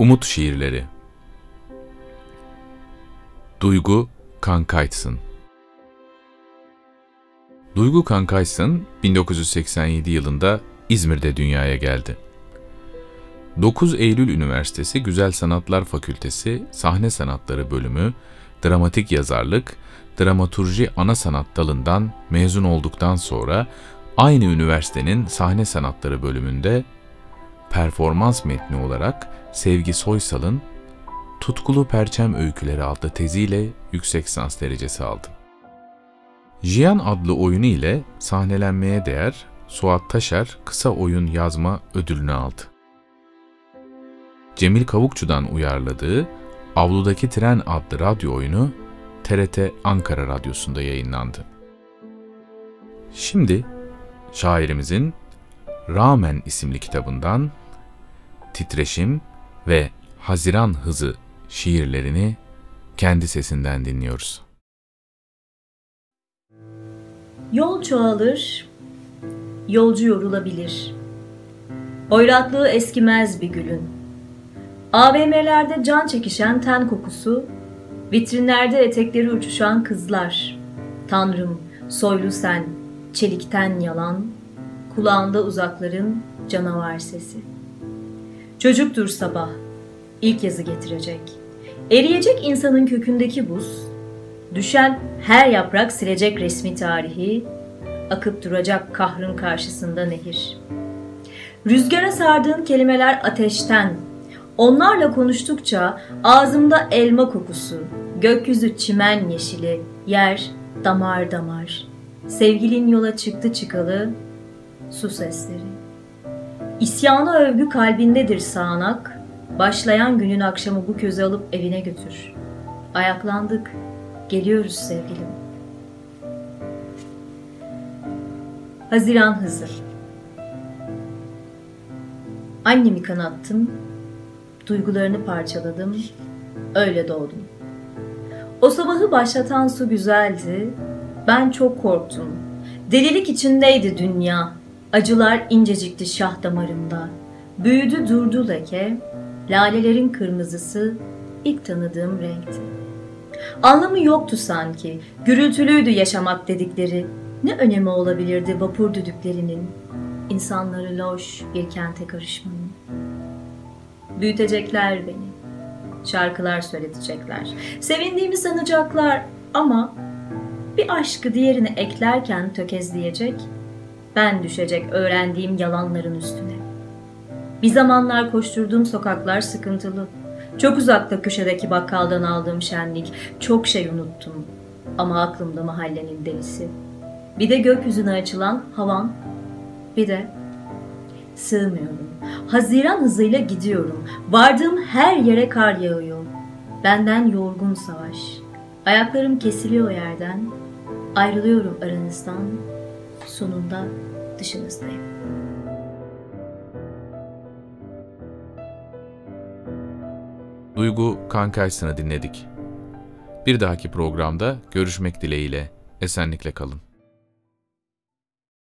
Umut Şiirleri Duygu Kankaytsın Duygu Kankaysın 1987 yılında İzmir'de dünyaya geldi. 9 Eylül Üniversitesi Güzel Sanatlar Fakültesi Sahne Sanatları Bölümü Dramatik Yazarlık, Dramaturji Ana Sanat Dalından mezun olduktan sonra aynı üniversitenin Sahne Sanatları bölümünde performans metni olarak Sevgi Soysal'ın Tutkulu Perçem Öyküleri adlı teziyle yüksek sans derecesi aldı. Jiyan adlı oyunu ile sahnelenmeye değer Suat Taşer kısa oyun yazma ödülünü aldı. Cemil Kavukçu'dan uyarladığı Avludaki Tren adlı radyo oyunu TRT Ankara Radyosu'nda yayınlandı. Şimdi şairimizin Rağmen isimli kitabından Titreşim ve Haziran Hızı şiirlerini kendi sesinden dinliyoruz. Yol çoğalır, yolcu yorulabilir. Oyratlığı eskimez bir gülün. AVM'lerde can çekişen ten kokusu, vitrinlerde etekleri uçuşan kızlar. Tanrım, soylu sen, çelikten yalan, kulağında uzakların canavar sesi. Çocuktur sabah, ilk yazı getirecek. Eriyecek insanın kökündeki buz, düşen her yaprak silecek resmi tarihi, akıp duracak kahrın karşısında nehir. Rüzgara sardığın kelimeler ateşten, onlarla konuştukça ağzımda elma kokusu, gökyüzü çimen yeşili, yer damar damar. Sevgilin yola çıktı çıkalı, su sesleri. İsyana övgü kalbindedir sağanak, başlayan günün akşamı bu közü alıp evine götür. Ayaklandık, geliyoruz sevgilim. Haziran hızı. Annemi kanattım, duygularını parçaladım, öyle doğdum. O sabahı başlatan su güzeldi, ben çok korktum. Delilik içindeydi dünya, acılar incecikti şah damarımda. Büyüdü durdu leke, lalelerin kırmızısı ilk tanıdığım renkti. Anlamı yoktu sanki, gürültülüydü yaşamak dedikleri, ne önemi olabilirdi vapur düdüklerinin, insanları loş bir kente karışmanın. Büyütecekler beni, şarkılar söyletecekler, sevindiğimi sanacaklar. Ama bir aşkı diğerine eklerken tökezleyecek, ben düşecek öğrendiğim yalanların üstüne. Bir zamanlar koşturduğum sokaklar sıkıntılı. Çok uzakta köşedeki bakkaldan aldığım şenlik, çok şey unuttum. Ama aklımda mahallenin delisi. Bir de gökyüzüne açılan havan, bir de sığmıyorum. Haziran hızıyla gidiyorum. Vardığım her yere kar yağıyor. Benden yorgun savaş. Ayaklarım kesiliyor yerden. Ayrılıyorum aranızdan. Sonunda dışınızdayım. Duygu Kankaysın'ı dinledik. Bir dahaki programda görüşmek dileğiyle. Esenlikle kalın.